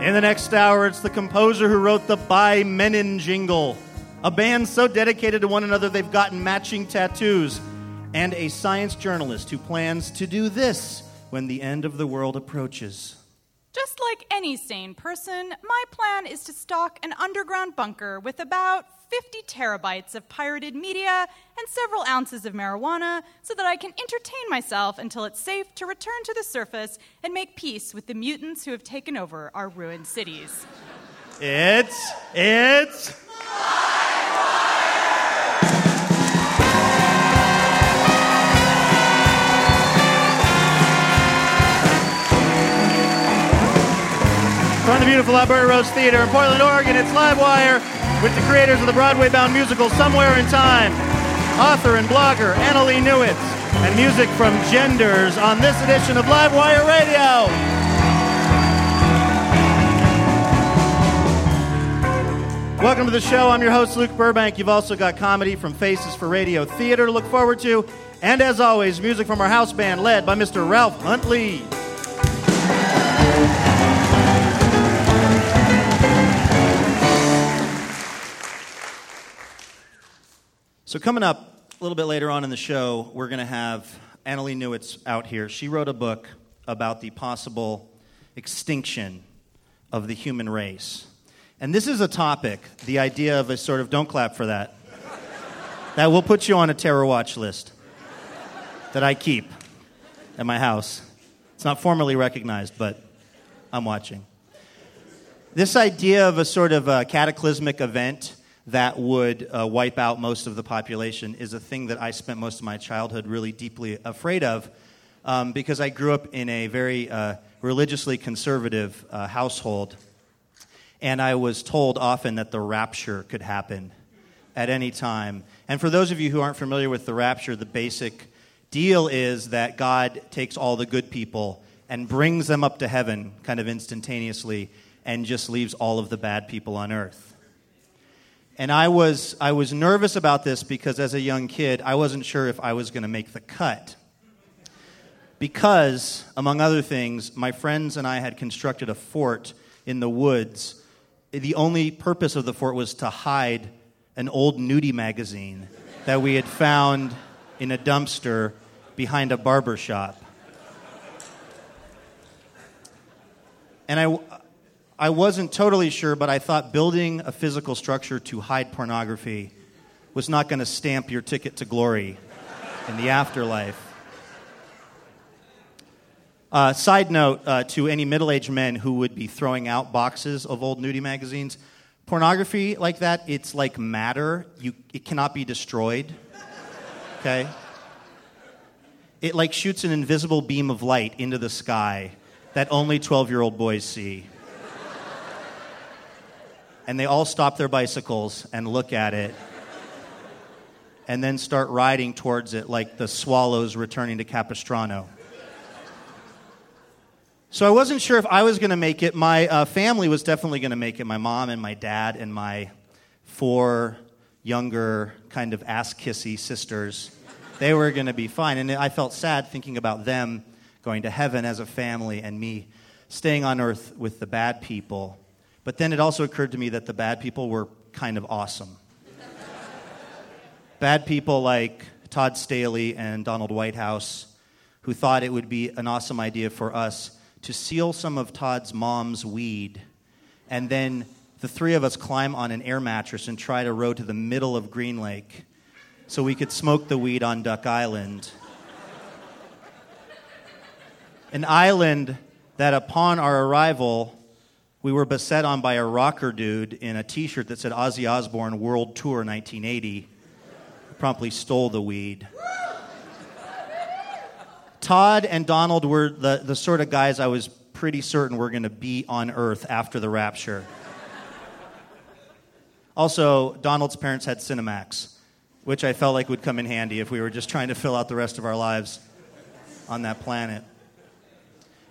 In the next hour, it's the composer who wrote the By Mennen jingle, a band so dedicated to one another they've gotten matching tattoos, and a science journalist who plans to do this when the end of the world approaches. Just like any sane person, my plan is to stock an underground bunker with about 50 terabytes of pirated media and several ounces of marijuana so that I can entertain myself until it's safe to return to the surface and make peace with the mutants who have taken over our ruined cities. It's. It's. From the beautiful Alberta Rose Theater in Portland, Oregon, it's Livewire with the creators of the Broadway bound musical Somewhere in Time, author and blogger Annalee Newitz, and music from Genders on this edition of Livewire Radio. Welcome to the show. I'm your host, Luke Burbank. You've also got comedy from Faces for Radio Theater to look forward to. And as always, music from our house band led by Mr. Ralph Huntley. So, coming up a little bit later on in the show, we're going to have Annalee Newitz out here. She wrote a book about the possible extinction of the human race. And this is a topic, the idea of a sort of, don't clap for that, that will put you on a terror watch list that I keep at my house. It's not formally recognized, but I'm watching. This idea of a sort of a cataclysmic event that would uh, wipe out most of the population is a thing that I spent most of my childhood really deeply afraid of um, because I grew up in a very uh, religiously conservative uh, household. And I was told often that the rapture could happen at any time. And for those of you who aren't familiar with the rapture, the basic deal is that God takes all the good people and brings them up to heaven kind of instantaneously and just leaves all of the bad people on earth. And I was, I was nervous about this because as a young kid, I wasn't sure if I was going to make the cut. Because, among other things, my friends and I had constructed a fort in the woods. The only purpose of the fort was to hide an old nudie magazine that we had found in a dumpster behind a barber shop. And I, I wasn't totally sure, but I thought building a physical structure to hide pornography was not going to stamp your ticket to glory in the afterlife. Uh, side note uh, to any middle aged men who would be throwing out boxes of old nudie magazines pornography like that, it's like matter. You, it cannot be destroyed. Okay? It like shoots an invisible beam of light into the sky that only 12 year old boys see and they all stop their bicycles and look at it and then start riding towards it like the swallows returning to Capistrano. So I wasn't sure if I was going to make it. My uh, family was definitely going to make it. My mom and my dad and my four younger, kind of ass kissy sisters. They were going to be fine. And I felt sad thinking about them going to heaven as a family and me staying on earth with the bad people. But then it also occurred to me that the bad people were kind of awesome. bad people like Todd Staley and Donald Whitehouse, who thought it would be an awesome idea for us to seal some of Todd's mom's weed, and then the three of us climb on an air mattress and try to row to the middle of Green Lake so we could smoke the weed on Duck Island. an island that upon our arrival, we were beset on by a rocker dude in a t shirt that said Ozzy Osbourne World Tour 1980. Promptly stole the weed. Todd and Donald were the, the sort of guys I was pretty certain were going to be on Earth after the rapture. also, Donald's parents had Cinemax, which I felt like would come in handy if we were just trying to fill out the rest of our lives on that planet.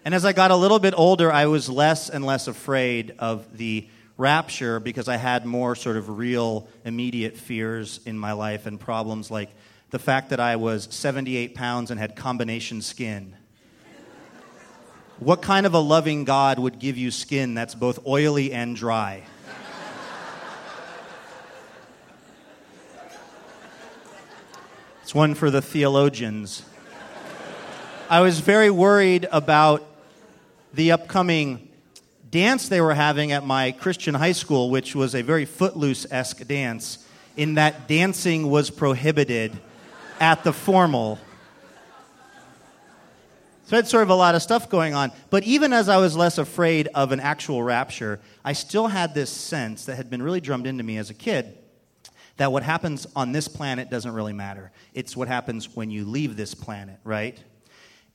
And as I got a little bit older, I was less and less afraid of the rapture because I had more sort of real, immediate fears in my life and problems like the fact that I was 78 pounds and had combination skin. What kind of a loving God would give you skin that's both oily and dry? It's one for the theologians. I was very worried about the upcoming dance they were having at my Christian high school, which was a very footloose esque dance, in that dancing was prohibited at the formal. So I had sort of a lot of stuff going on. But even as I was less afraid of an actual rapture, I still had this sense that had been really drummed into me as a kid that what happens on this planet doesn't really matter. It's what happens when you leave this planet, right?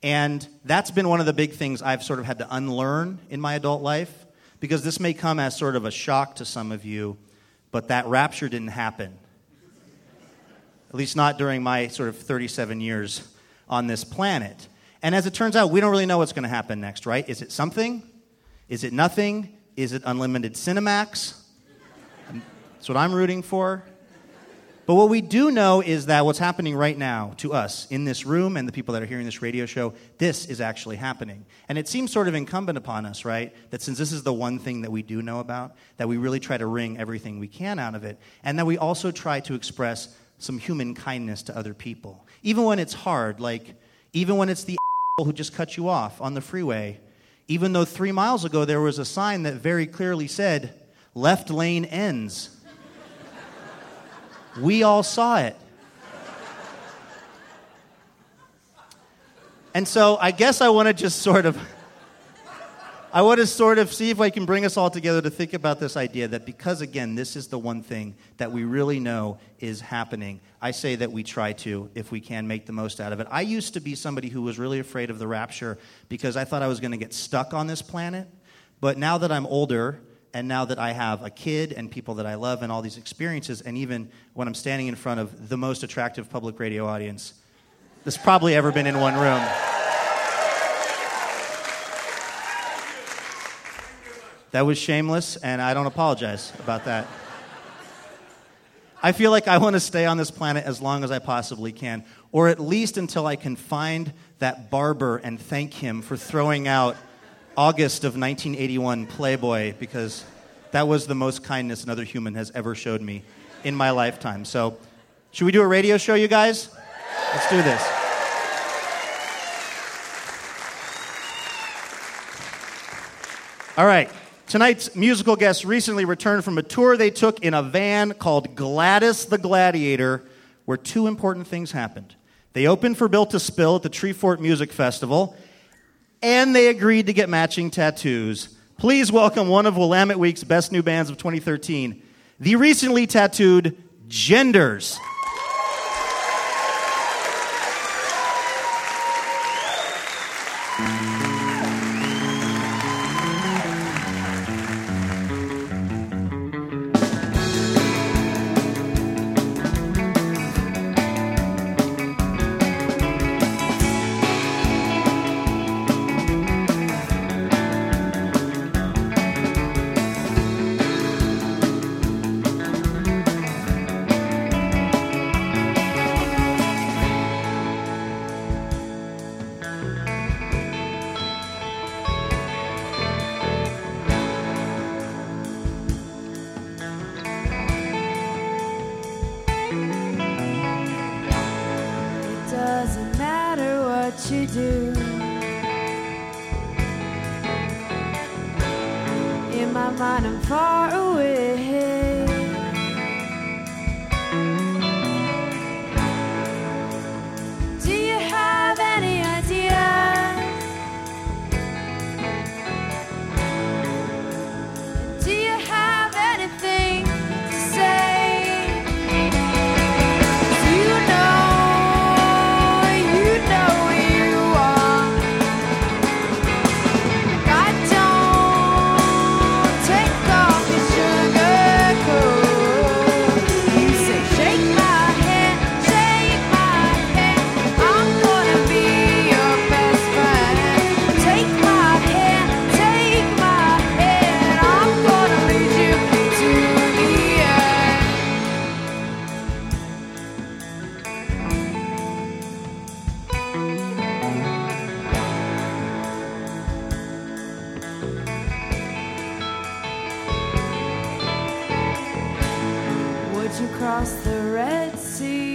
And that's been one of the big things I've sort of had to unlearn in my adult life because this may come as sort of a shock to some of you, but that rapture didn't happen at least not during my sort of 37 years on this planet. And as it turns out, we don't really know what's going to happen next, right? Is it something? Is it nothing? Is it unlimited Cinemax? That's what I'm rooting for. But what we do know is that what's happening right now to us in this room and the people that are hearing this radio show, this is actually happening. And it seems sort of incumbent upon us, right? That since this is the one thing that we do know about, that we really try to wring everything we can out of it. And that we also try to express some human kindness to other people. Even when it's hard, like even when it's the who just cut you off on the freeway, even though three miles ago there was a sign that very clearly said, left lane ends. We all saw it. And so I guess I want to just sort of I want to sort of see if I can bring us all together to think about this idea that because, again, this is the one thing that we really know is happening, I say that we try to, if we can, make the most out of it. I used to be somebody who was really afraid of the rapture because I thought I was going to get stuck on this planet. But now that I'm older, and now that I have a kid and people that I love and all these experiences, and even when I'm standing in front of the most attractive public radio audience that's probably ever been in one room. That was shameless, and I don't apologize about that. I feel like I want to stay on this planet as long as I possibly can, or at least until I can find that barber and thank him for throwing out August of 1981 Playboy, because that was the most kindness another human has ever showed me in my lifetime. So, should we do a radio show, you guys? Let's do this. All right. Tonight's musical guests recently returned from a tour they took in a van called Gladys the Gladiator, where two important things happened. They opened for Built to Spill at the Treefort Music Festival, and they agreed to get matching tattoos. Please welcome one of Willamette Week's best new bands of 2013, the recently tattooed Genders. Would you cross the Red Sea?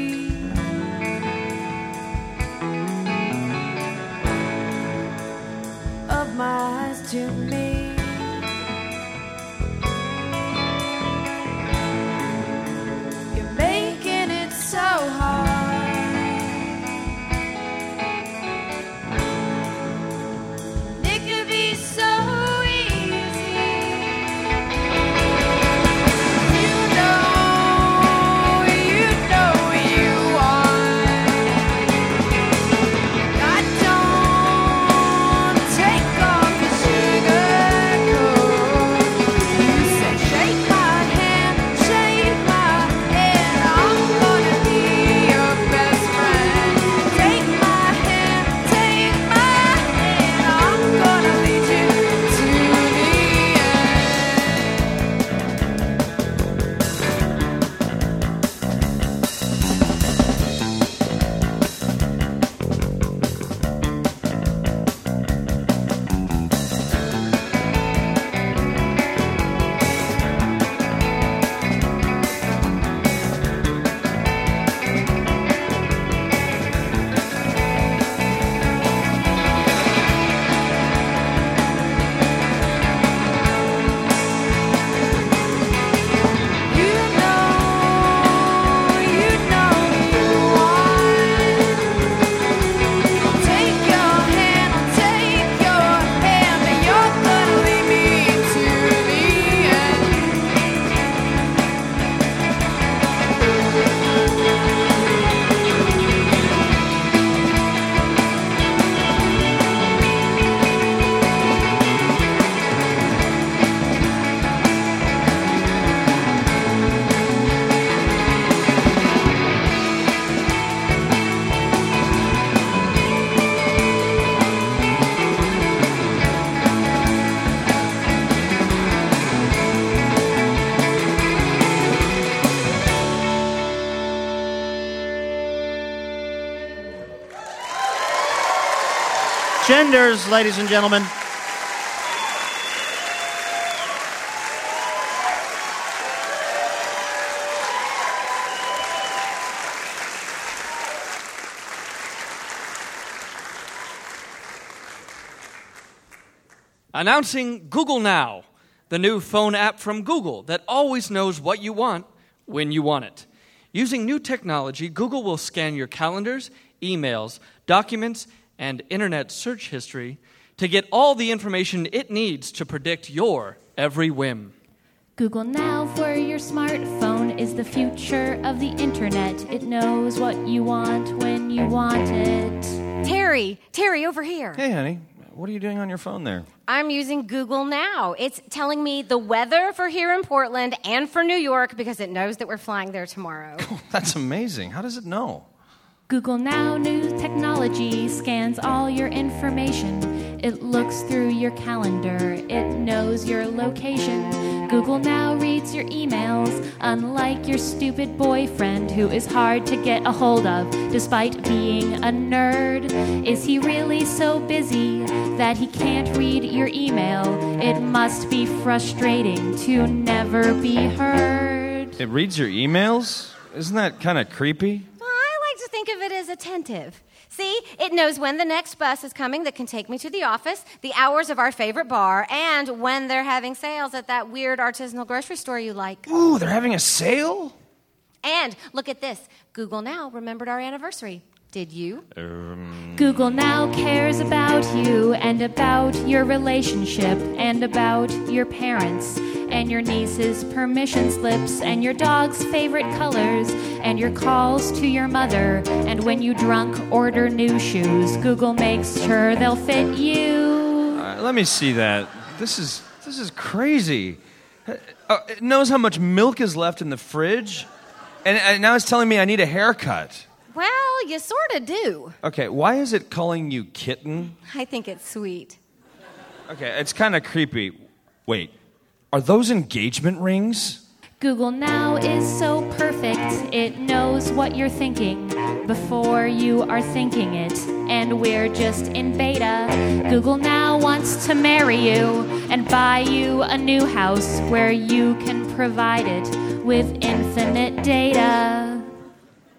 Ladies and gentlemen. Announcing Google Now, the new phone app from Google that always knows what you want when you want it. Using new technology, Google will scan your calendars, emails, documents, and internet search history to get all the information it needs to predict your every whim. Google Now for your smartphone is the future of the internet. It knows what you want when you want it. Terry, Terry, over here. Hey, honey, what are you doing on your phone there? I'm using Google Now. It's telling me the weather for here in Portland and for New York because it knows that we're flying there tomorrow. That's amazing. How does it know? Google Now new technology scans all your information. It looks through your calendar. It knows your location. Google Now reads your emails, unlike your stupid boyfriend who is hard to get a hold of despite being a nerd. Is he really so busy that he can't read your email? It must be frustrating to never be heard. It reads your emails? Isn't that kind of creepy? Well, I like to think of it as attentive. See, it knows when the next bus is coming that can take me to the office, the hours of our favorite bar, and when they're having sales at that weird artisanal grocery store you like. Ooh, they're having a sale? And look at this Google Now remembered our anniversary. Did you? Um, Google Now cares about you and about your relationship and about your parents and your niece's permission slips and your dog's favorite colors and your calls to your mother. And when you drunk order new shoes, Google makes sure they'll fit you. Uh, let me see that. This is this is crazy. Uh, it knows how much milk is left in the fridge, and, and now it's telling me I need a haircut. Well, you sort of do. Okay, why is it calling you kitten? I think it's sweet. Okay, it's kind of creepy. Wait, are those engagement rings? Google Now is so perfect, it knows what you're thinking before you are thinking it. And we're just in beta. Google Now wants to marry you and buy you a new house where you can provide it with infinite data.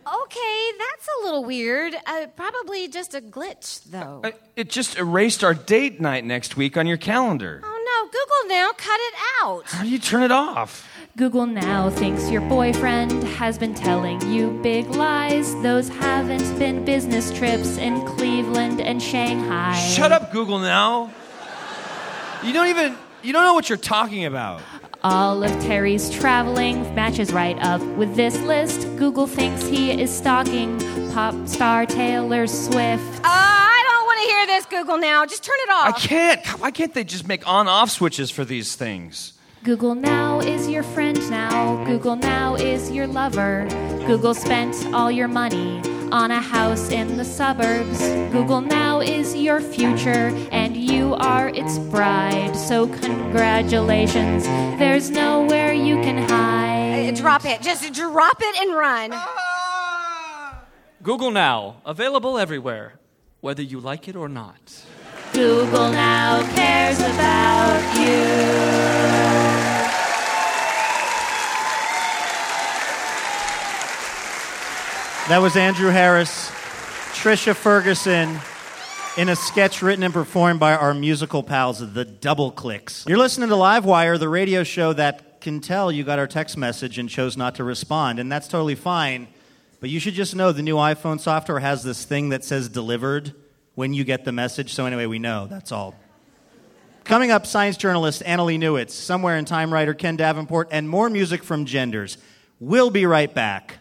Okay, that's a little weird. Uh, probably just a glitch, though. Uh, It just erased our date night next week on your calendar. No, Google Now, cut it out. How do you turn it off? Google Now thinks your boyfriend has been telling you big lies. Those haven't been business trips in Cleveland and Shanghai. Shut up, Google now. You don't even you don't know what you're talking about. All of Terry's traveling matches right up with this list. Google thinks he is stalking pop star Taylor Swift. I don't want to hear this, Google Now. Just turn it off. I can't. Why can't they just make on-off switches for these things? Google Now is your friend now. Google Now is your lover. Google spent all your money on a house in the suburbs. Google Now is your future, and you are its bride. So, congratulations. There's nowhere you can hide. Uh, drop it. Just drop it and run. Google Now, available everywhere, whether you like it or not. Google Now cares about you. That was Andrew Harris, Trisha Ferguson, in a sketch written and performed by our musical pals, the Double Clicks. You're listening to Livewire, the radio show that can tell you got our text message and chose not to respond, and that's totally fine. But you should just know the new iPhone software has this thing that says delivered when you get the message. So, anyway, we know. That's all. Coming up, science journalist Annalee Newitz, somewhere in time writer Ken Davenport, and more music from Genders. We'll be right back.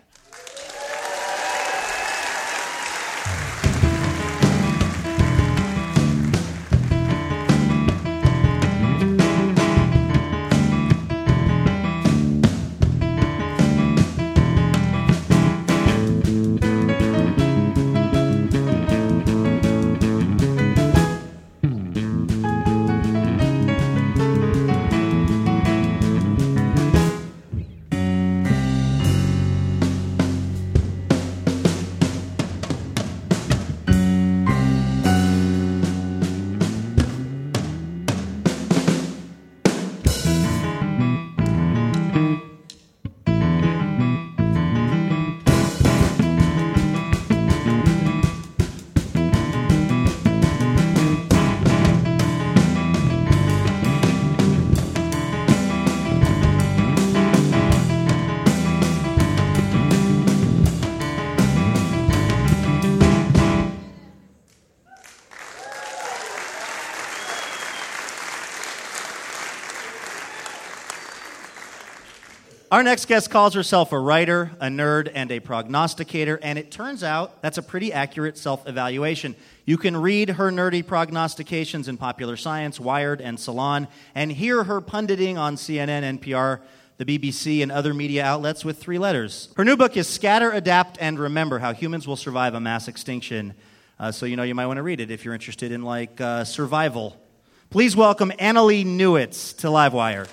Our next guest calls herself a writer, a nerd, and a prognosticator, and it turns out that's a pretty accurate self evaluation. You can read her nerdy prognostications in Popular Science, Wired, and Salon, and hear her punditing on CNN, NPR, the BBC, and other media outlets with three letters. Her new book is Scatter, Adapt, and Remember How Humans Will Survive a Mass Extinction. Uh, so, you know, you might want to read it if you're interested in, like, uh, survival. Please welcome Annalee Newitz to Livewire.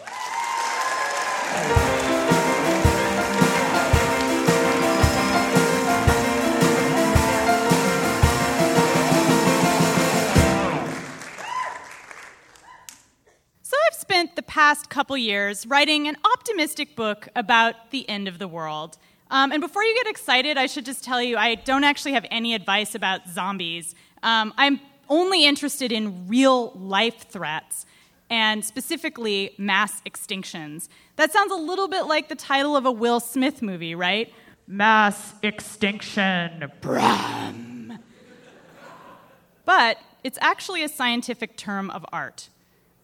The past couple years writing an optimistic book about the end of the world. Um, and before you get excited, I should just tell you I don't actually have any advice about zombies. Um, I'm only interested in real life threats, and specifically mass extinctions. That sounds a little bit like the title of a Will Smith movie, right? Mass extinction. Bram. But it's actually a scientific term of art.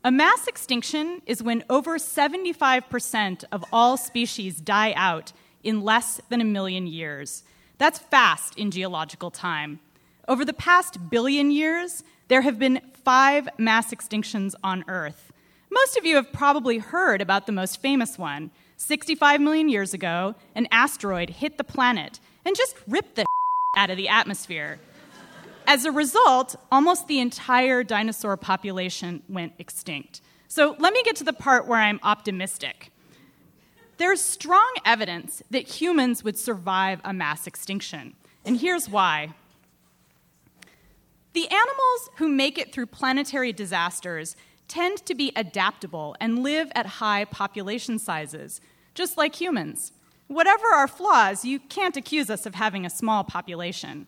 A mass extinction is when over 75% of all species die out in less than a million years. That's fast in geological time. Over the past billion years, there have been five mass extinctions on Earth. Most of you have probably heard about the most famous one. 65 million years ago, an asteroid hit the planet and just ripped the out of the atmosphere. As a result, almost the entire dinosaur population went extinct. So let me get to the part where I'm optimistic. There's strong evidence that humans would survive a mass extinction, and here's why. The animals who make it through planetary disasters tend to be adaptable and live at high population sizes, just like humans. Whatever our flaws, you can't accuse us of having a small population.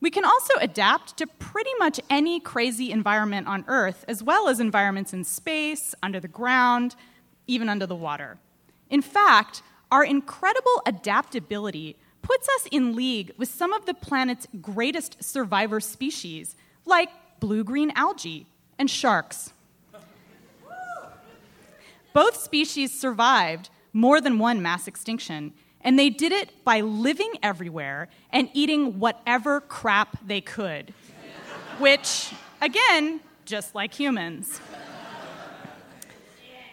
We can also adapt to pretty much any crazy environment on Earth, as well as environments in space, under the ground, even under the water. In fact, our incredible adaptability puts us in league with some of the planet's greatest survivor species, like blue green algae and sharks. Both species survived more than one mass extinction, and they did it by living everywhere and eating whatever crap they could, which, again, just like humans.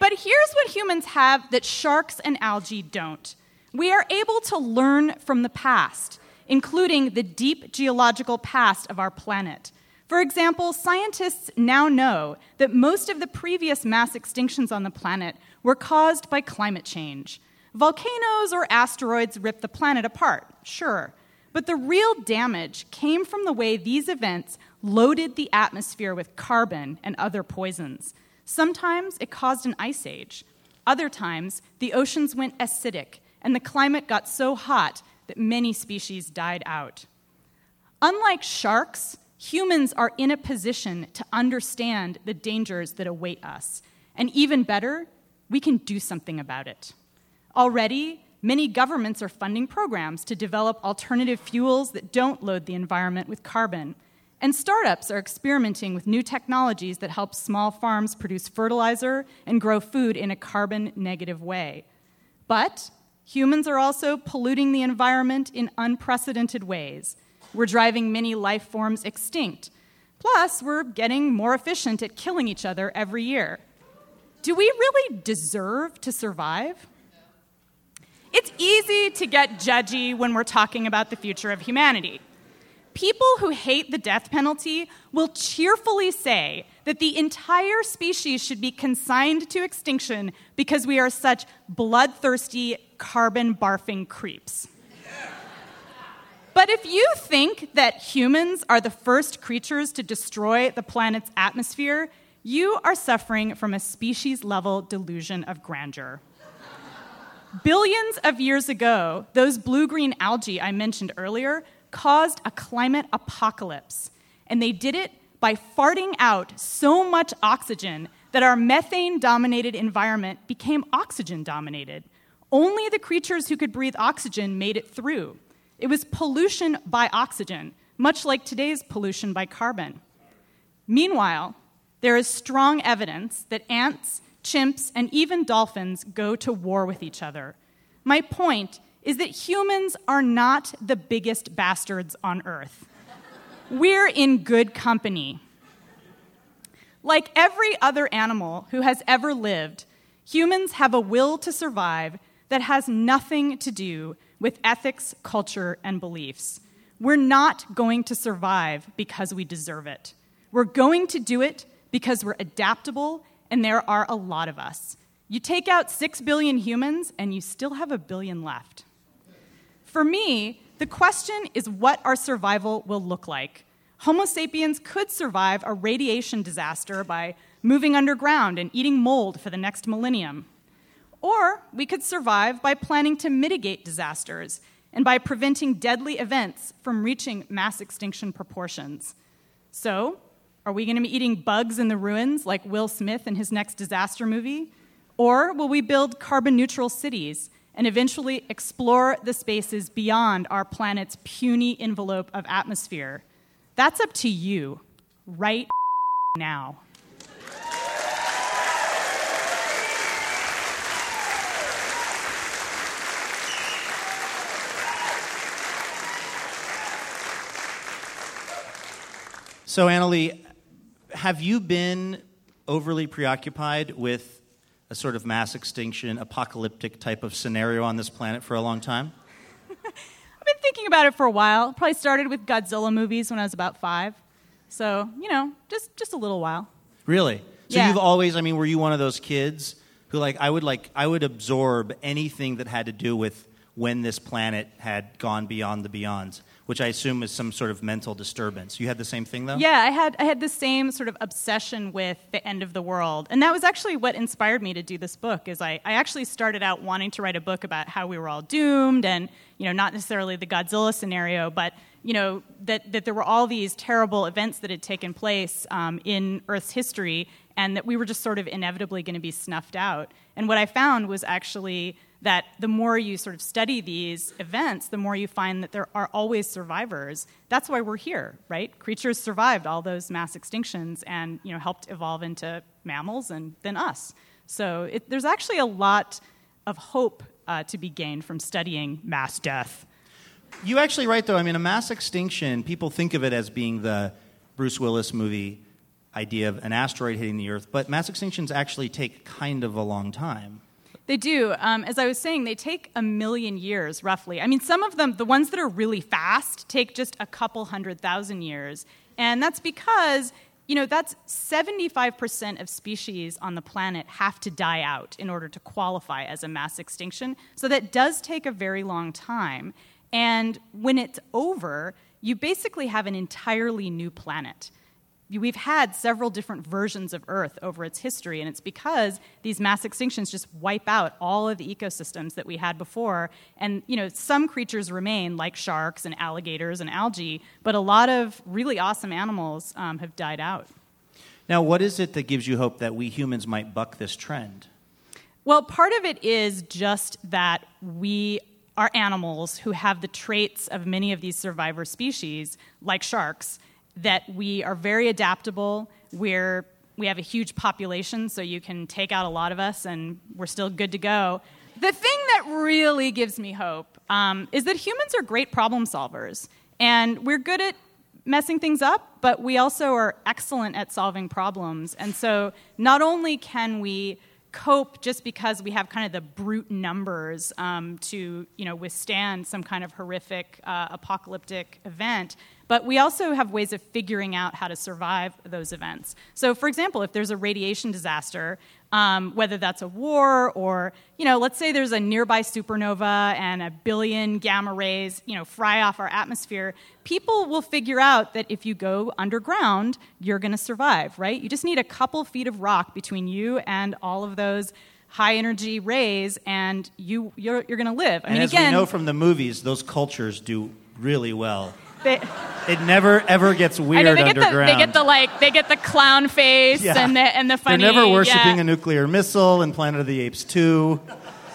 But here's what humans have that sharks and algae don't we are able to learn from the past, including the deep geological past of our planet. For example, scientists now know that most of the previous mass extinctions on the planet were caused by climate change. Volcanoes or asteroids ripped the planet apart, sure, but the real damage came from the way these events loaded the atmosphere with carbon and other poisons. Sometimes it caused an ice age. Other times, the oceans went acidic and the climate got so hot that many species died out. Unlike sharks, humans are in a position to understand the dangers that await us. And even better, we can do something about it. Already, many governments are funding programs to develop alternative fuels that don't load the environment with carbon. And startups are experimenting with new technologies that help small farms produce fertilizer and grow food in a carbon negative way. But humans are also polluting the environment in unprecedented ways. We're driving many life forms extinct. Plus, we're getting more efficient at killing each other every year. Do we really deserve to survive? It's easy to get judgy when we're talking about the future of humanity. People who hate the death penalty will cheerfully say that the entire species should be consigned to extinction because we are such bloodthirsty, carbon barfing creeps. But if you think that humans are the first creatures to destroy the planet's atmosphere, you are suffering from a species level delusion of grandeur. Billions of years ago, those blue green algae I mentioned earlier caused a climate apocalypse. And they did it by farting out so much oxygen that our methane dominated environment became oxygen dominated. Only the creatures who could breathe oxygen made it through. It was pollution by oxygen, much like today's pollution by carbon. Meanwhile, there is strong evidence that ants, chimps, and even dolphins go to war with each other. My point is that humans are not the biggest bastards on earth. We're in good company. Like every other animal who has ever lived, humans have a will to survive that has nothing to do with ethics, culture, and beliefs. We're not going to survive because we deserve it. We're going to do it because we're adaptable and there are a lot of us. You take out six billion humans and you still have a billion left. For me, the question is what our survival will look like. Homo sapiens could survive a radiation disaster by moving underground and eating mold for the next millennium. Or we could survive by planning to mitigate disasters and by preventing deadly events from reaching mass extinction proportions. So, are we going to be eating bugs in the ruins like Will Smith in his next disaster movie? Or will we build carbon neutral cities and eventually explore the spaces beyond our planet's puny envelope of atmosphere? That's up to you right now. So, Annalee, have you been overly preoccupied with a sort of mass extinction, apocalyptic type of scenario on this planet for a long time? I've been thinking about it for a while. Probably started with Godzilla movies when I was about five. So, you know, just, just a little while. Really? So Yeah. you've always, I mean, were you one of those kids who like I would like I would absorb anything that had to do with when this planet had gone beyond the beyonds, which I assume is some sort of mental disturbance. You had the same thing though? Yeah, I had I had the same sort of obsession with the end of the world, and that was actually what inspired me to do this book. Is I, I actually started out wanting to write a book about how we were all doomed, and you know, not necessarily the Godzilla scenario, but you know that that there were all these terrible events that had taken place um, in Earth's history, and that we were just sort of inevitably going to be snuffed out. And what I found was actually that the more you sort of study these events, the more you find that there are always survivors. That's why we're here, right? Creatures survived all those mass extinctions and you know helped evolve into mammals and then us. So it, there's actually a lot of hope uh, to be gained from studying mass death. You actually right though. I mean, a mass extinction, people think of it as being the Bruce Willis movie idea of an asteroid hitting the Earth, but mass extinctions actually take kind of a long time. They do. Um, as I was saying, they take a million years, roughly. I mean, some of them, the ones that are really fast, take just a couple hundred thousand years. And that's because, you know, that's 75% of species on the planet have to die out in order to qualify as a mass extinction. So that does take a very long time. And when it's over, you basically have an entirely new planet we've had several different versions of Earth over its history, and it's because these mass extinctions just wipe out all of the ecosystems that we had before. And you know, some creatures remain, like sharks and alligators and algae, but a lot of really awesome animals um, have died out. Now, what is it that gives you hope that we humans might buck this trend? Well, part of it is just that we are animals who have the traits of many of these survivor species, like sharks, that we are very adaptable. We're, we have a huge population, so you can take out a lot of us and we're still good to go. The thing that really gives me hope um, is that humans are great problem solvers. And we're good at messing things up, but we also are excellent at solving problems. And so not only can we cope just because we have kind of the brute numbers um, to you know withstand some kind of horrific uh, apocalyptic event but we also have ways of figuring out how to survive those events. So for example if there's a radiation disaster um, whether that's a war or you know let's say there's a nearby supernova and a billion gamma rays you know fry off our atmosphere people will figure out that if you go underground you're going to survive right? You just need a couple feet of rock between you and all of those high energy rays and you you're, you're going to live. I and mean as again we know from the movies, those cultures do really well. They, It never ever gets I weird know they get the underground. they get the like they get the clown face Yeah. and the and the funny They're never worshiping yeah. a nuclear missile in Planet of the Apes 2.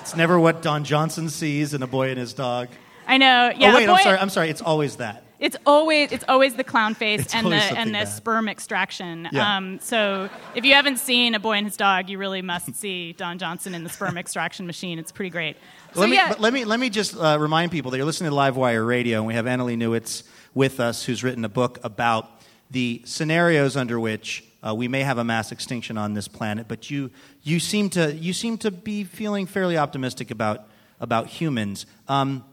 It's never what Don Johnson sees in A Boy and His Dog. I know. Yeah. oh wait, a I'm sorry. I'm sorry. It's always that. It's always it's always the clown face It's and the and the bad. sperm extraction. Yeah. Um, so if you haven't seen A Boy and His Dog, you really must see Don Johnson in the sperm extraction machine. It's pretty great. So let me yeah, but let me let me just uh, remind people that you're listening to Livewire Radio, and we have Annalee Newitz with us, who's written a book about the scenarios under which uh, we may have a mass extinction on this planet. But you you seem to you seem to be feeling fairly optimistic about about humans. Um,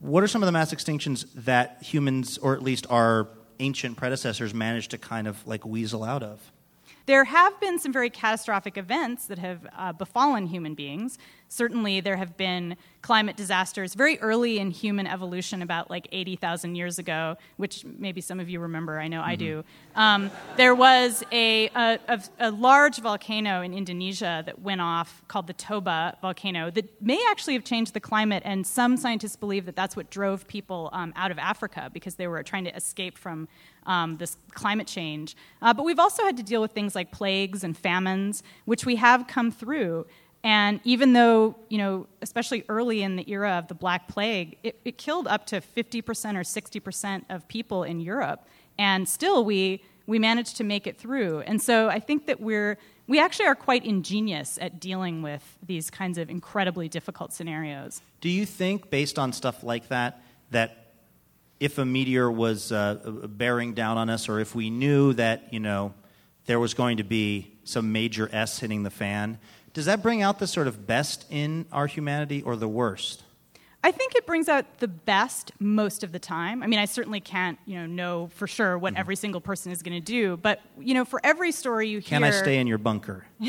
what are some of the mass extinctions that humans, or at least our ancient predecessors, managed to kind of like weasel out of? There have been some very catastrophic events that have uh, befallen human beings. Certainly, there have been climate disasters very early in human evolution, about like 80,000 years ago, which maybe some of you remember. I know I do. Um, there was a, a, a, a large volcano in Indonesia that went off called the Toba volcano that may actually have changed the climate, and some scientists believe that that's what drove people um, out of Africa because they were trying to escape from um, this climate change. Uh, but we've also had to deal with things like plagues and famines, which we have come through. And even though, you know, especially early in the era of the Black Plague, it, it killed up to 50% or 60% of people in Europe. And still, we, we managed to make it through. And so I think that we're, we actually are quite ingenious at dealing with these kinds of incredibly difficult scenarios. Do you think, based on stuff like that, that if a meteor was uh, bearing down on us, or if we knew that you know there was going to be some major S hitting the fan, does that bring out the sort of best in our humanity or the worst? I think it brings out the best most of the time. I mean, I certainly can't, you know, know for sure what every single person is going to do, but you know, for every story you hear, Can I stay in your bunker?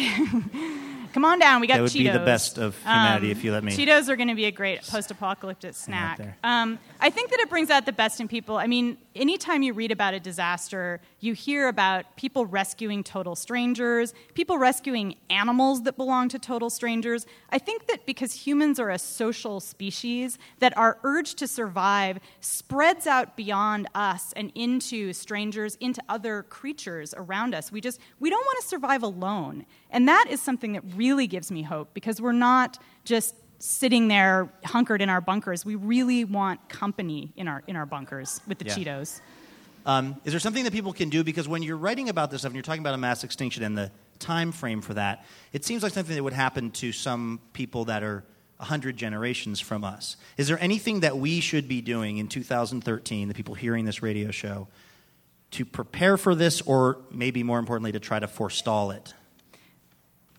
Come on down. We got That would Cheetos. be the best of humanity Um, if you let me. Cheetos are going to be a great post-apocalyptic snack. Um, I think that it brings out the best in people. I mean, anytime you read about a disaster, you hear about people rescuing total strangers, people rescuing animals that belong to total strangers. I think that because humans are a social species, that our urge to survive spreads out beyond us and into strangers, into other creatures around us. We just we don't want to survive alone. And that is something that really gives me hope because we're not just sitting there hunkered in our bunkers. We really want company in our in our bunkers with the Yeah. Cheetos. Um, is there something that people can do? Because when you're writing about this stuff and you're talking about a mass extinction and the time frame for that, it seems like something that would happen to some people that are 100 generations from us. Is there anything that we should be doing in 2013, the people hearing this radio show, to prepare for this or maybe more importantly, to try to forestall it?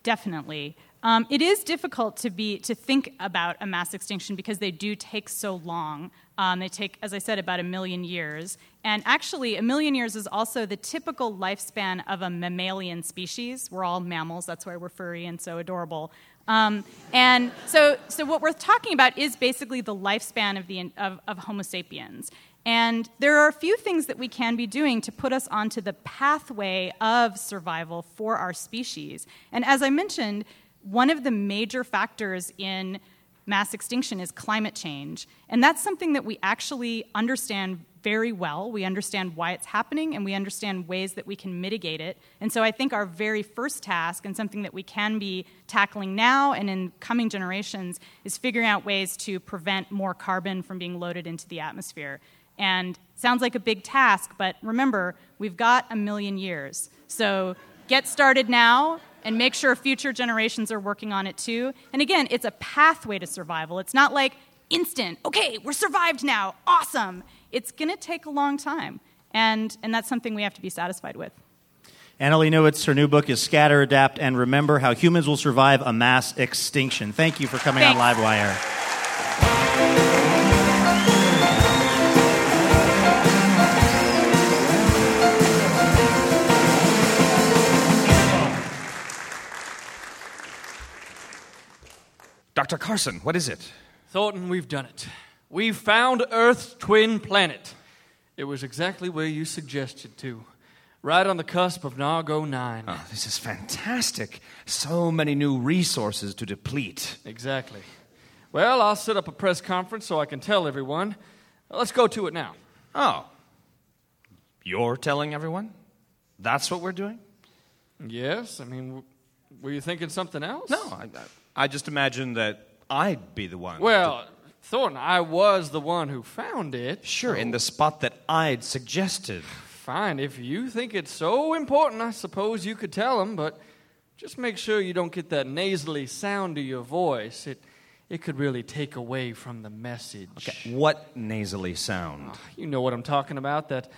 Definitely. Um, it is difficult to be to think about a mass extinction because they do take so long. Um, they take, as I said, about a million years. And actually, a million years is also the typical lifespan of a mammalian species. We're all mammals, that's why we're furry and so adorable. Um, and so, so what we're talking about is basically the lifespan of, the, of, of Homo sapiens. And there are a few things that we can be doing to put us onto the pathway of survival for our species. And as I mentioned, one of the major factors in mass extinction is climate change. And that's something that we actually understand very well. We understand why it's happening and we understand ways that we can mitigate it. And so I think our very first task and something that we can be tackling now and in coming generations is figuring out ways to prevent more carbon from being loaded into the atmosphere. And sounds like a big task, but remember, we've got a million years. So get started now and make sure future generations are working on it too. And again, it's a pathway to survival. It's not like instant, okay, we're survived now, awesome. It's going to take a long time. And, and that's something we have to be satisfied with. Annalee Newitz, her new book is Scatter, Adapt, and Remember How Humans Will Survive a Mass Extinction. Thank you for coming on Thanks. Livewire. Dr. Carson, what is it? Thornton, we've done it. We've found Earth's twin planet. It was exactly where you suggested to, right on the cusp of Nargo 9. Oh, this is fantastic. So many new resources to deplete. Exactly. Well, I'll set up a press conference so I can tell everyone. Let's go to it now. Oh. You're telling everyone? That's what we're doing? Yes, I mean, were you thinking something else? No, I, I, I just imagined that I'd be the one. Well, Thornton, I was the one who found it. Sure, in the spot that I'd suggested. Fine, if you think it's so important, I suppose you could tell him, but just make sure you don't get that nasally sound to your voice. It, it could really take away from the message. Okay, what nasally sound? Ah, you know what I'm talking about, that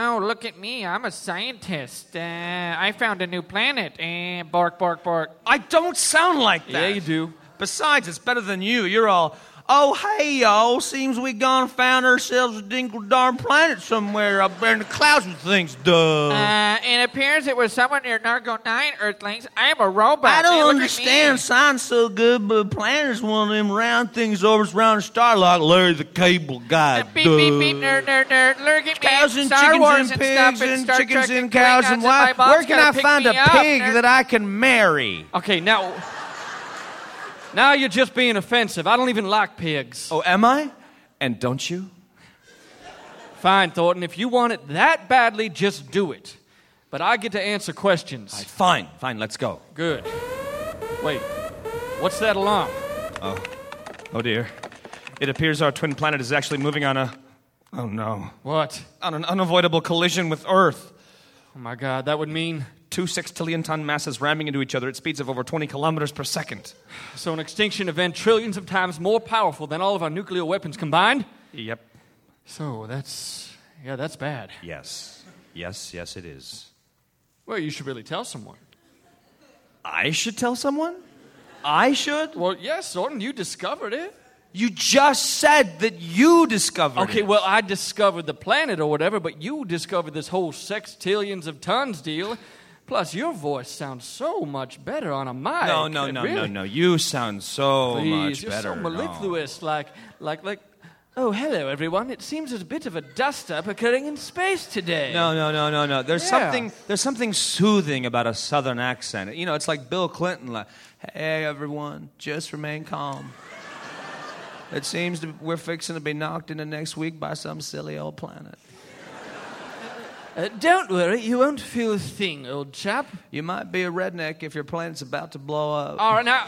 Oh, look at me. I'm a scientist. Uh, I found a new planet. Uh, bark, bark, bark. I don't sound like that. Yeah, you do. Besides, it's better than you. You're all, oh, hey, y'all, seems we gone found ourselves a dingle darn planet somewhere up there in the clouds with things, duh. Uh, it appears it was someone near Nargo 9 Earthlings. I am a robot. I don't look at understand me. science so good, but planet's one of them round things orbits around a star like Larry the Cable Guy. Beep, duh. beep, beep, nerd, nerd, nerd. Look at me. Cows and Star chickens Wars and and pigs stuff and and chickens Trek and cows Klingons and wild. Where can I find a up, pig nerd. that I can marry? Okay, now. Now you're just being offensive. I don't even like pigs. Oh, am I? And don't you? Fine, Thornton. If you want it that badly, just do it. But I get to answer questions. Fine, fine, let's go. Good. Wait, what's that alarm? Oh. Oh dear. It appears our twin planet is actually moving on a. Oh no. What? On an unavoidable collision with Earth. Oh my god, that would mean. Two sextillion ton masses ramming into each other at speeds of over 20 kilometers per second. So, an extinction event trillions of times more powerful than all of our nuclear weapons combined? Yep. So, that's. Yeah, that's bad. Yes. Yes, yes, it is. Well, you should really tell someone. I should tell someone? I should? Well, yes, Thornton, you discovered it. You just said that you discovered Okay, it. well, I discovered the planet or whatever, but you discovered this whole sextillions of tons deal. Plus, your voice sounds so much better on a mic. No, no, no, really- no, no. You sound so Please, much you're better. so No. mellifluous, like, like, like. Oh, hello, everyone. It seems there's a bit of a dust-up occurring in space today. No, no, no, no, no. There's Yeah. something. There's something soothing about a southern accent. You know, it's like Bill Clinton. Like, hey, everyone, just remain calm. It seems to, we're fixing to be knocked into next week by some silly old planet. Uh, don't worry, you won't feel a thing, old chap. You might be a redneck if your planet's about to blow up. All right, now,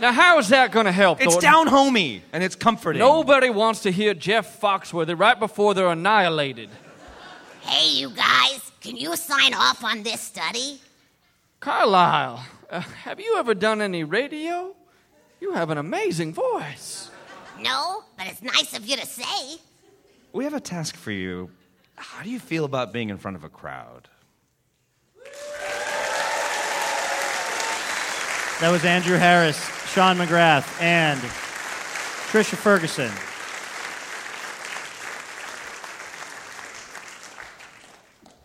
now, how is that going to help? It's Thornton? down homey and it's comforting. Nobody wants to hear Jeff Foxworthy right before they're annihilated. Hey, you guys, can you sign off on this study? Carlisle, uh, have you ever done any radio? You have an amazing voice. No, but it's nice of you to say. We have a task for you. How do you feel about being in front of a crowd? That was Andrew Harris, Sean McGrath, and Trisha Ferguson.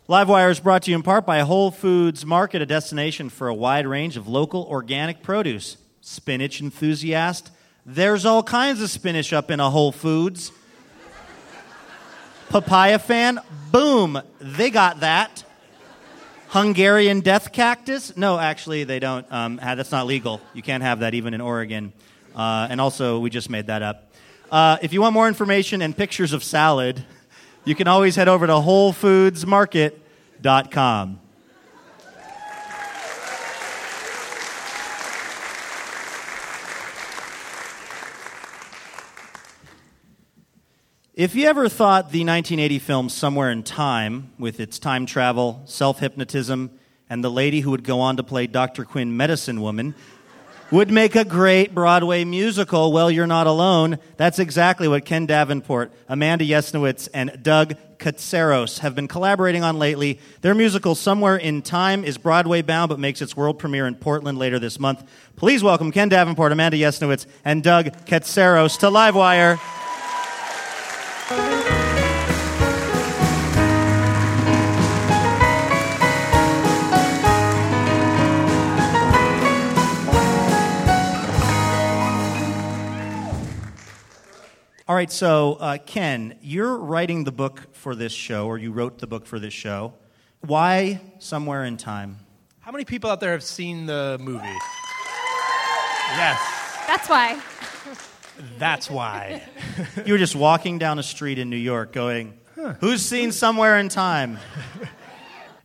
Livewire is brought to you in part by Whole Foods Market, a destination for a wide range of local organic produce. Spinach enthusiast, there's all kinds of spinach up in a Whole Foods. Papaya fan, boom, they got that. Hungarian death cactus? No, actually, they don't. Um, that's not legal. You can't have that even in Oregon. Uh, and also, we just made that up. Uh, if you want more information and pictures of salad, you can always head over to WholeFoodsMarket.com. If you ever thought the 1980 film Somewhere in Time, with its time travel, self hypnotism, and the lady who would go on to play Dr. Quinn Medicine Woman, would make a great Broadway musical, well, you're not alone. That's exactly what Ken Davenport, Amanda Yesnowitz, and Doug Katsaros have been collaborating on lately. Their musical Somewhere in Time is Broadway bound but makes its world premiere in Portland later this month. Please welcome Ken Davenport, Amanda Yesnowitz, and Doug Katsaros to Livewire. All right, so uh, Ken, you're writing the book for this show, or you wrote the book for this show. Why Somewhere in Time? How many people out there have seen the movie? Yes, That's why. that's why. You were just walking down a street in New York going, Who's seen Somewhere in Time?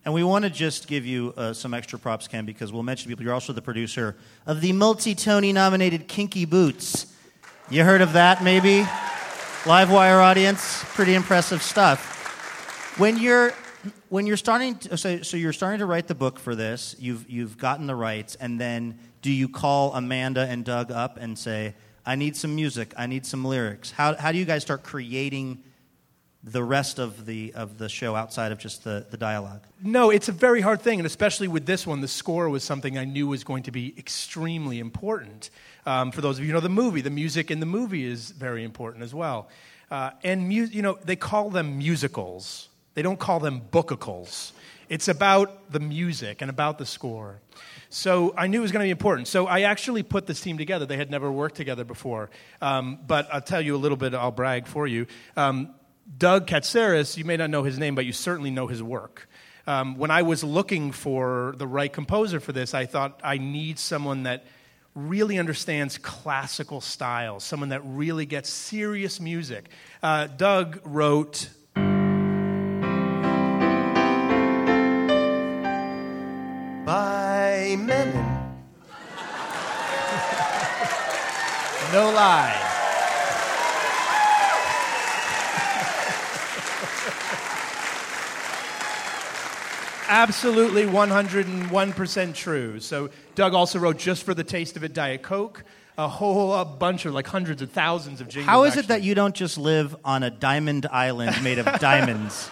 And we want to just give you uh, some extra props, Ken, because we'll mention to people you're also the producer of the multi Tony nominated Kinky Boots. You heard of that, maybe? Livewire audience, pretty impressive stuff. When you're when you're starting, to, so, so you're starting to write the book for this. You've you've gotten the rights, and then do you call Amanda and Doug up and say, "I need some music. I need some lyrics." How how do you guys start creating the rest of the of the show outside of just the, the dialogue? No, it's a very hard thing, and especially with this one, the score was something I knew was going to be extremely important. Um, for those of you who know the movie, the music in the movie is very important as well. Uh, and mu- you know, they call them musicals. They don't call them bookicals. It's about the music and about the score. So I knew it was going to be important. So I actually put this team together. They had never worked together before. Um, but I'll tell you a little bit, I'll brag for you. Um, Doug Katsaros, you may not know his name, but you certainly know his work. Um, when I was looking for the right composer for this, I thought I need someone that really understands classical styles, someone that really gets serious music. Uh, Doug wrote By Mennen. No lie. Absolutely 101% true. So, Doug also wrote Just for the Taste of It Diet Coke, a whole a bunch of like hundreds of thousands of jingles. How is it actually. that you don't just live on a diamond island made of diamonds?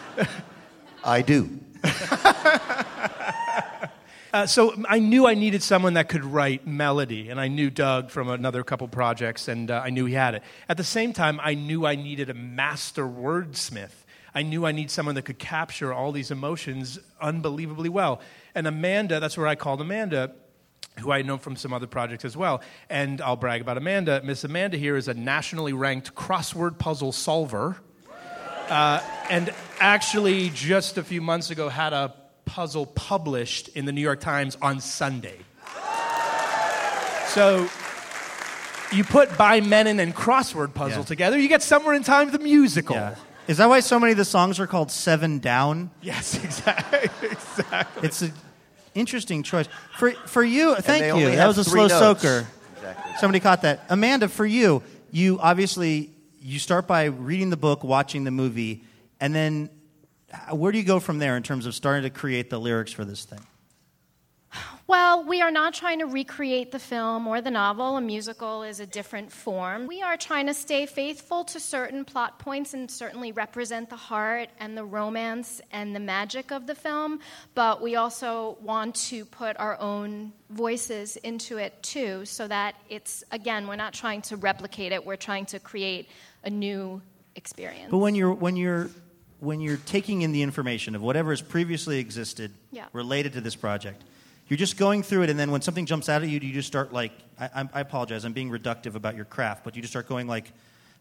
I do. Uh, so I knew I needed someone that could write melody, and I knew Doug from another couple projects, and uh, I knew he had it. At the same time, I knew I needed a master wordsmith. I knew I need someone that could capture all these emotions unbelievably well. And Amanda, that's where I called Amanda, who I know from some other projects as well. And I'll brag about Amanda. Miss Amanda here is a nationally ranked crossword puzzle solver. Uh, and actually, just a few months ago, had a puzzle published in the New York Times on Sunday. So you put By Mennen and crossword puzzle Yeah. together, you get Somewhere in Time the musical. Yeah. Is that why so many of the songs are called Seven Down? Yes, exactly. exactly. It's an interesting choice. For, for you, thank you. That was a slow notes. soaker. Exactly. Somebody caught that. Amanda, for you, you obviously you start by reading the book, watching the movie, and then where do you go from there in terms of starting to create the lyrics for this thing? Well, we are not trying to recreate the film or the novel. A musical is a different form. We are trying to stay faithful to certain plot points and certainly represent the heart and the romance and the magic of the film, but we also want to put our own voices into it too, so that it's, again, we're not trying to replicate it, we're trying to create a new experience. But when you're when you're when you're taking in the information of whatever has previously existed Yeah. related to this project, you're just going through it, and then when something jumps out at you, do you just start like I, I- I apologize, I'm being reductive about your craft, but you just start going like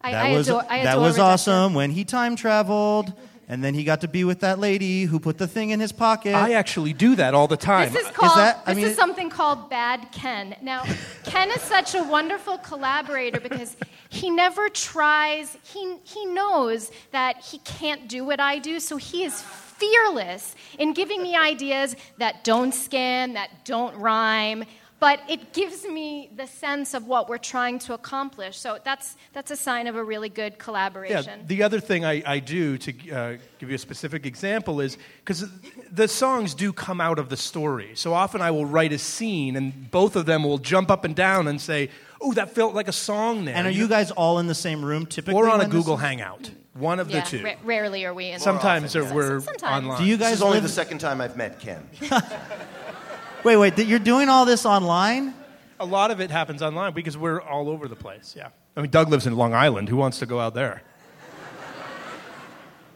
that I was adore- that adore was reductive. awesome when he time traveled, and then he got to be with that lady who put the thing in his pocket. I actually do that all the time. This is called. that- I this mean- is something called Bad Ken. Now, Ken is such a wonderful collaborator because he never tries. He he knows that he can't do what I do, so he is fearless in giving me ideas that don't skim, that don't rhyme. But it gives me the sense of what we're trying to accomplish. So that's that's a sign of a really good collaboration. Yeah, collaboration. the other thing I, I do to uh, give you a specific example is because the songs do come out of the story. So often I will write a scene, and both of them will jump up and down and say, "Oh, that felt like a song there." and are you guys all in the same room typically? or on a when this- Google Hangout? One of yeah, the two. ra- rarely are we in. Sometimes are- we're Sometimes. online. Do you guys? This guys is only live? the second time I've met Ken. wait, wait, th- you're doing all this online? A lot of it happens online because we're all over the place. Yeah. I mean, Doug lives in Long Island. Who wants to go out there?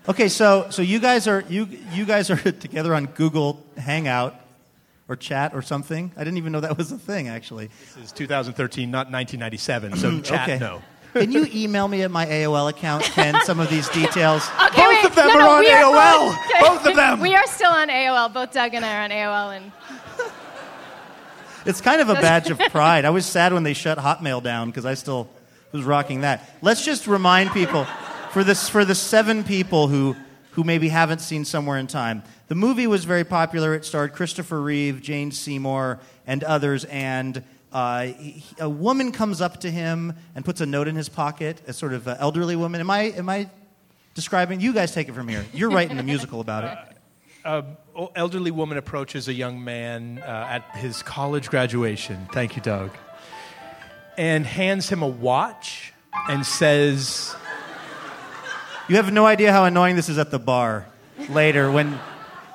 Okay, so so you guys are you you guys are together on Google Hangout or chat or something. I didn't even know that was a thing actually. This is 2013, not 1997. So chat, okay. no. Can you email me at my AOL account, Ken, some of these details? Okay, Both wait, of them no, are no, on we AOL. okay. Both of them. We are still on AOL. Both Doug and I are on AOL, and It's kind of a badge of pride. I was sad when they shut Hotmail down because I still was rocking that. Let's just remind people for this for the seven people who who maybe haven't seen Somewhere in Time. The movie was very popular. It starred Christopher Reeve, Jane Seymour, and others. And uh, he- a woman comes up to him and puts a note in his pocket. A sort of uh, elderly woman. Am I am I describing? You guys take it from here. You're writing the musical about it. A elderly woman approaches a young man uh, at his college graduation. Thank you, Doug. And hands him a watch and says, You have no idea how annoying this is at the bar later when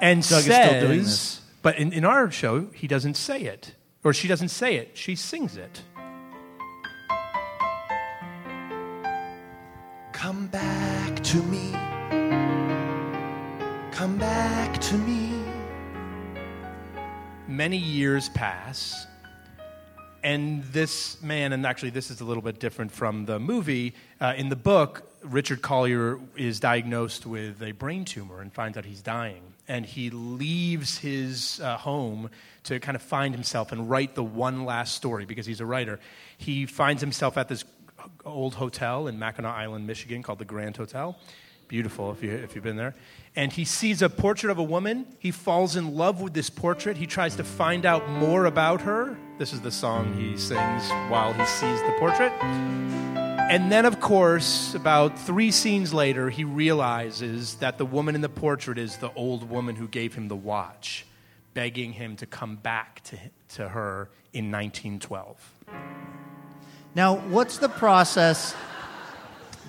and Doug says, is still doing this. but in, in our show, he doesn't say it. Or she doesn't say it, she sings it. Come back to me. Come back to me. Many years pass, and this man, and actually, this is a little bit different from the movie. Uh, in the book, Richard Collier is diagnosed with a brain tumor and finds out he's dying. And he leaves his uh, home to kind of find himself and write the one last story because he's a writer. He finds himself at this old hotel in Mackinac Island, Michigan, called the Grand Hotel. Beautiful if, you, if you've been there. And he sees a portrait of a woman. He falls in love with this portrait. He tries to find out more about her. This is the song he sings while he sees the portrait. And then, of course, about three scenes later, he realizes that the woman in the portrait is the old woman who gave him the watch, begging him to come back to, to her in 1912. Now, what's the process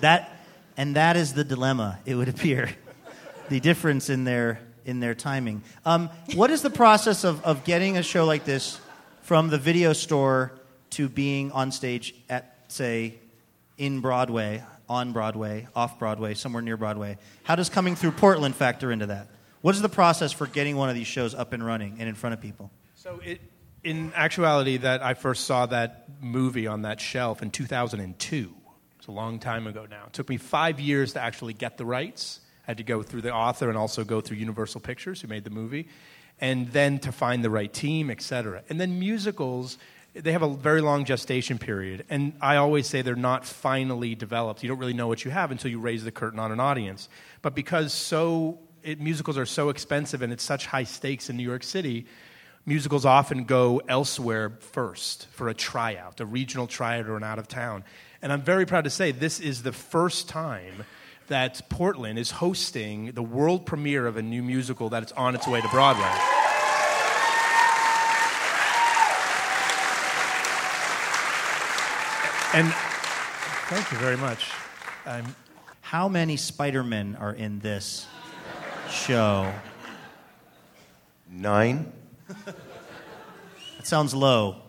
that and that is the dilemma, it would appear. The difference in their in their timing. Um, what is the process of, of getting a show like this from the video store to being on stage at, say, in Broadway, on Broadway, off Broadway, somewhere near Broadway? How does coming through Portland factor into that? What is the process for getting one of these shows up and running and in front of people? So, it, in actuality, that I first saw that movie on that shelf in 2002. It's a long time ago now. It took me five years to actually get the rights. I had to go through the author and also go through Universal Pictures, who made the movie, and then to find the right team, et cetera. And then musicals, they have a very long gestation period. And I always say they're not finally developed. You don't really know what you have until you raise the curtain on an audience. But because so it, musicals are so expensive and it's such high stakes in New York City, musicals often go elsewhere first for a tryout, a regional tryout or an out of town. And I'm very proud to say this is the first time that Portland is hosting the world premiere of a new musical that it's on its way to Broadway. And thank you very much. Um, How many Spider-Men are in this show? Nine. That sounds low.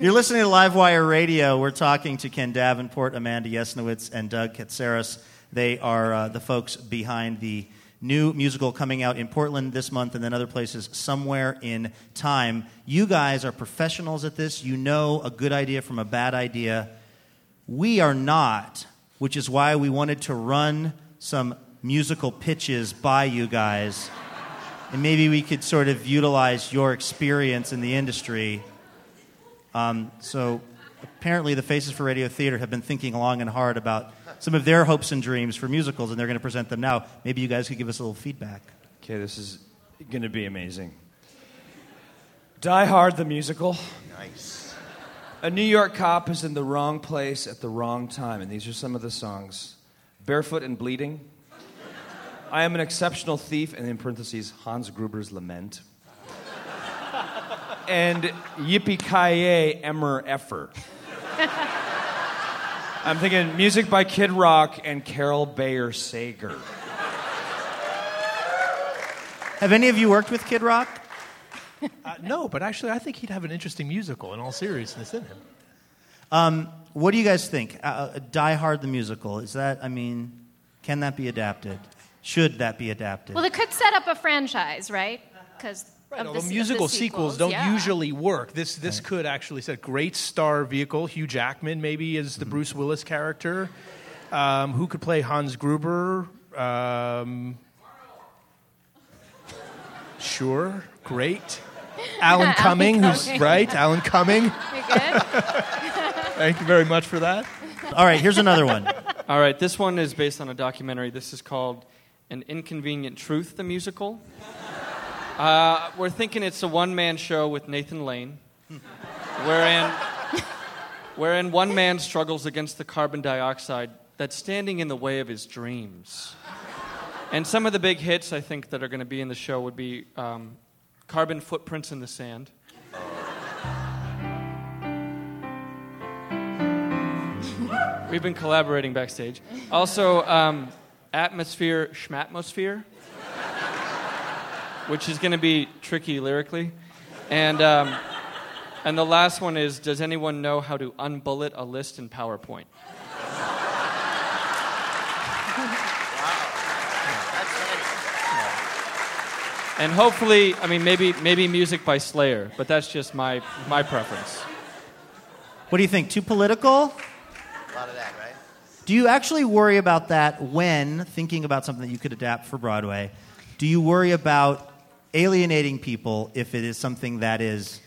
You're listening to Livewire Radio. We're talking to Ken Davenport, Amanda Yesnowitz, and Doug Katsaros. They are uh, the folks behind the new musical coming out in Portland this month and then other places somewhere in time. You guys are professionals at this. You know a good idea from a bad idea. We are not, which is why we wanted to run some musical pitches by you guys. And maybe we could sort of utilize your experience in the industry. Um, so apparently, the Faces for Radio Theater have been thinking long and hard about some of their hopes and dreams for musicals, and they're going to present them now. Maybe you guys could give us a little feedback. Okay, this is going to be amazing. Die Hard the musical. Nice. A New York cop is in the wrong place at the wrong time, and these are some of the songs Barefoot and Bleeding. I am an exceptional thief, and in parentheses, Hans Gruber's Lament. And Yippee Ki Emmer Effer. I'm thinking music by Kid Rock and Carol Bayer Sager. Have any of you worked with Kid Rock? uh, no, but actually, I think he'd have an interesting musical in all seriousness in him. Um, what do you guys think? Uh, Uh, Die Hard the musical, is that, I mean, can that be adapted? Should that be adapted? Well, it could set up a franchise, right? Because of Although the, musical of the sequels don't yeah. usually work. This this could actually set great star vehicle. Hugh Jackman maybe is Mm-hmm. the Bruce Willis character. Um, who could play Hans Gruber? Um, sure, great. Alan Alan Cumming, who's right. Alan Cumming. Good. Thank you very much for that. All right, here's another one. All right, this one is based on a documentary. This is called An Inconvenient Truth, the musical. Uh, we're thinking it's a one man show with Nathan Lane, wherein, wherein one man struggles against the carbon dioxide that's standing in the way of his dreams. And some of the big hits I think that are going to be in the show would be um, Carbon Footprints in the Sand. We've been collaborating backstage. Also, um, Atmosphere Schmatmosphere, which is going to be tricky lyrically. And, um, and the last one is Does anyone know how to unbullet a list in PowerPoint? And hopefully, I mean, maybe, maybe music by Slayer, but that's just my, my preference. What do you think? Too political? A lot of that, right? Do you actually worry about that when thinking about something that you could adapt for Broadway? Do you worry about alienating people if it is something that is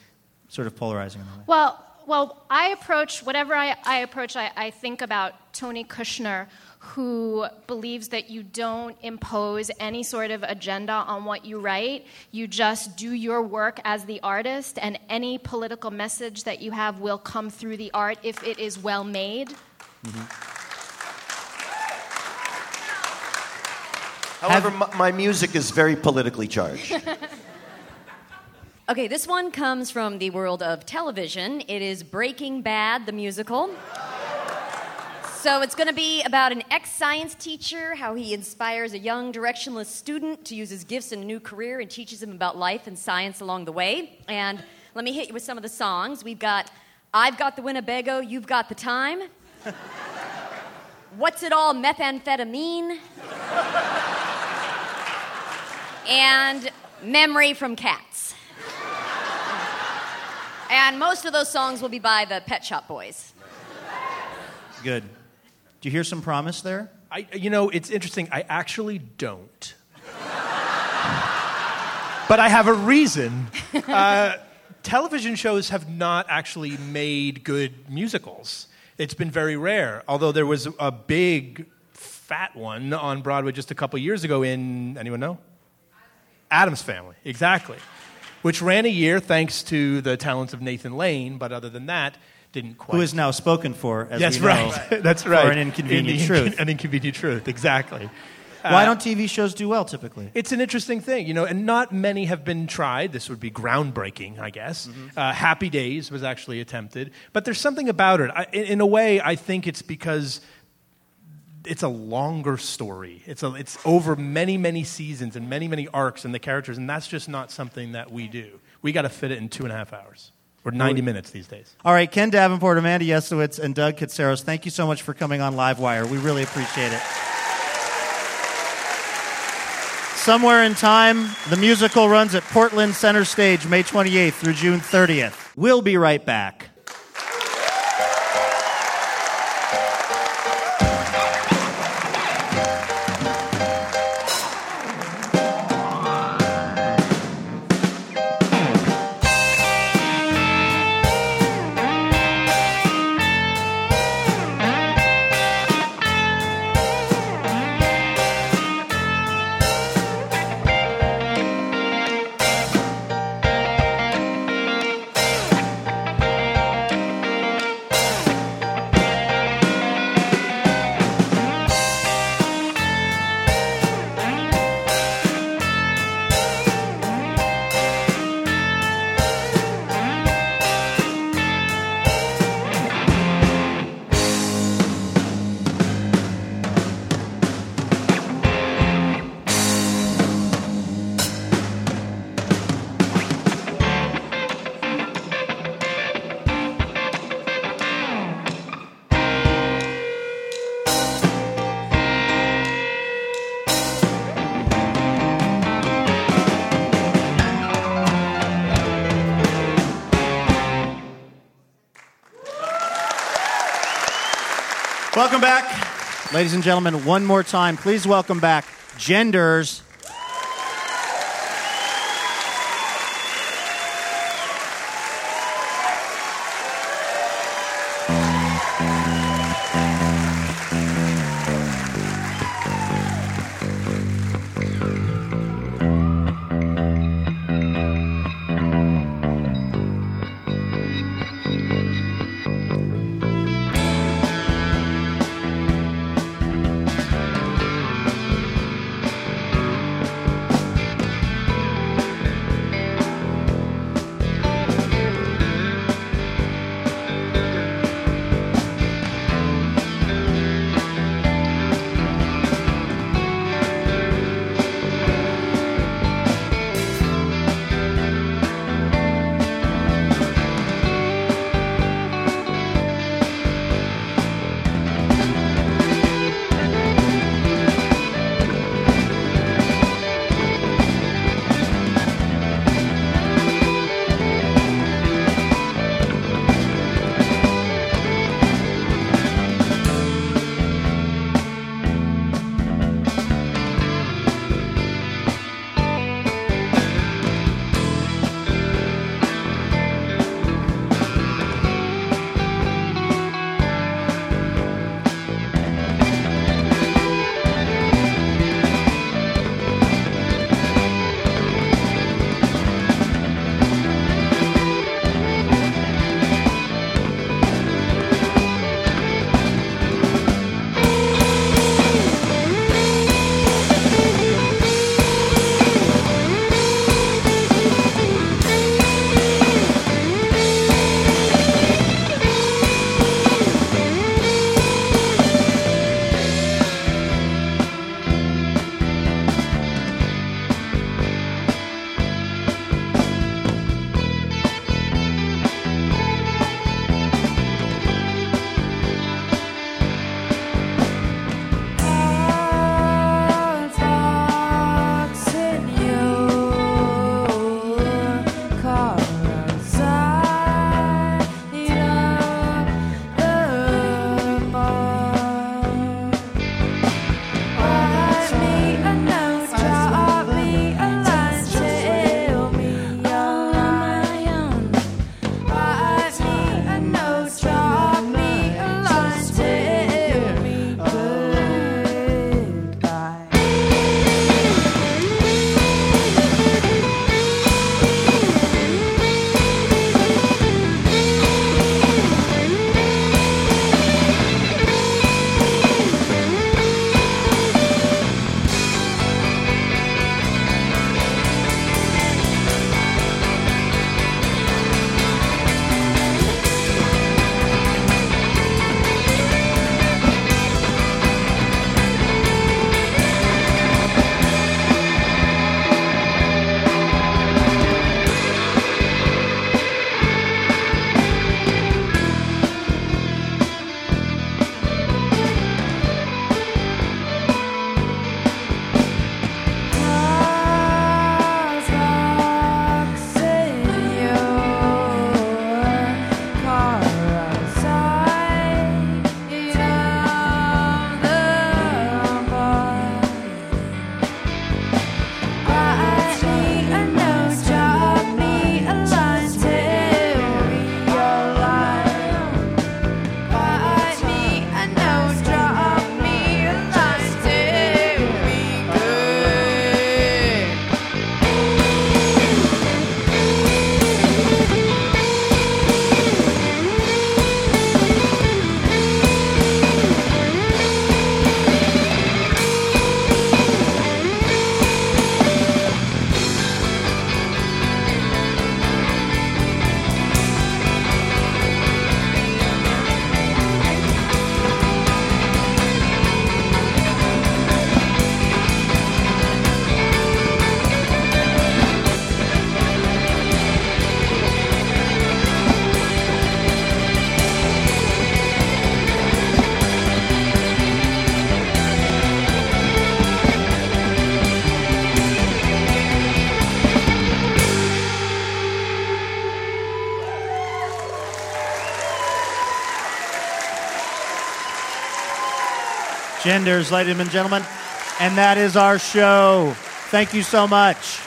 sort of polarizing in a way? Well, well, I approach whatever I, I approach. I, I think about Tony Kushner, who believes that you don't impose any sort of agenda on what you write. You just do your work as the artist, and any political message that you have will come through the art if it is well made. Mm-hmm. However, my, my music is very politically charged. Okay, this one comes from the world of television. It is Breaking Bad, the musical. So it's going to be about an ex science teacher, how he inspires a young, directionless student to use his gifts in a new career and teaches him about life and science along the way. And let me hit you with some of the songs. We've got I've Got the Winnebago, You've Got the Time. What's It All, Methamphetamine. And Memory from Cats. And most of those songs will be by the Pet Shop Boys. Good. Do you hear some promise there? I, you know, it's interesting. I actually don't. but I have a reason. Uh, television shows have not actually made good musicals. It's been very rare. Although there was a big, fat one on Broadway just a couple years ago in, anyone know? Addams Family, exactly. Which ran a year thanks to the talents of Nathan Lane, but other than that, didn't quite. Who is now spoken for, as That's we know, right. That's right. for an inconvenient In truth. An inconvenient truth, exactly. Why Uh, don't TV shows do well typically? It's an interesting thing, you know, and not many have been tried. This would be groundbreaking, I guess. Uh, Happy Days was actually attempted, but there's something about it. I, in, in a way, I think it's because it's a longer story. It's a, it's over many many seasons and many many arcs and the characters, and that's just not something that we do. We got to fit it in two and a half hours or 90 minutes these days. All right, Ken Davenport, Amanda Yesnowitz, and Doug Katsaros, thank you so much for coming on Livewire. We really appreciate it. Somewhere in Time, the musical runs at Portland Center Stage May 28th through June 30th. We'll be right back. Welcome back. Ladies and gentlemen, one more time, please welcome back Genders. Genders, ladies and gentlemen. And that is our show. Thank you so much.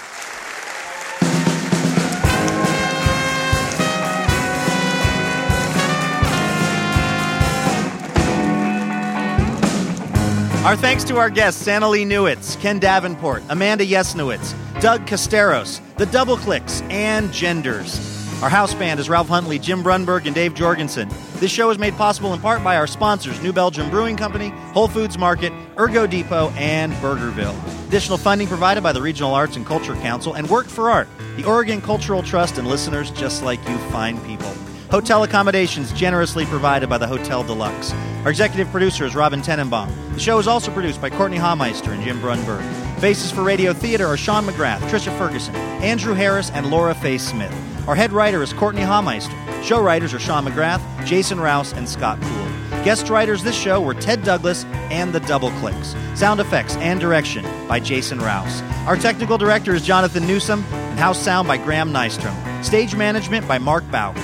Our thanks to our guests, Annalee Newitz, Ken Davenport, Amanda Yesnowitz, Doug Katsaros, The Double Clicks, and Genders. Our house band is Ralph Huntley, Jim Brunberg, and Dave Jorgensen. This show is made possible in part by our sponsors, New Belgium Brewing Company, Whole Foods Market, Ergo Depot, and Burgerville. Additional funding provided by the Regional Arts and Culture Council and Work for Art, the Oregon Cultural Trust, and listeners just like you fine people. Hotel accommodations generously provided by the Hotel Deluxe. Our executive producer is Robin Tenenbaum. The show is also produced by Courtney Haumeister and Jim Brunberg. Faces for Radio Theater are Sean McGrath, Tricia Ferguson, Andrew Harris, and Laura Faye Smith. Our head writer is Courtney Haumeister. Show writers are Sean McGrath, Jason Rouse, and Scott Poole. Guest writers this show were Ted Douglas and the Double Clicks. Sound effects and direction by Jason Rouse. Our technical director is Jonathan Newsom, and house sound by Graham Nystrom. Stage management by Mark Bauer.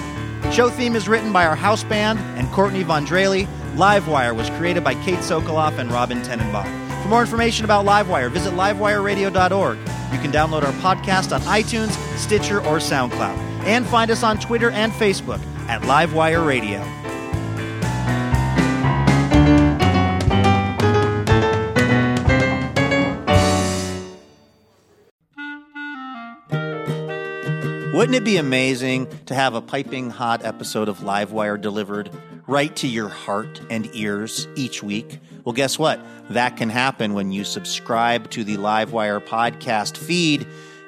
Show theme is written by our house band and Courtney Vondrelli. Livewire was created by Kate Sokoloff and Robin Tenenbaum. For more information about Livewire, visit livewireradio.org. You can download our podcast on iTunes, Stitcher, or SoundCloud. And find us on Twitter and Facebook at Livewire Radio. Wouldn't it be amazing to have a piping hot episode of Livewire delivered right to your heart and ears each week? Well, guess what? That can happen when you subscribe to the Livewire podcast feed,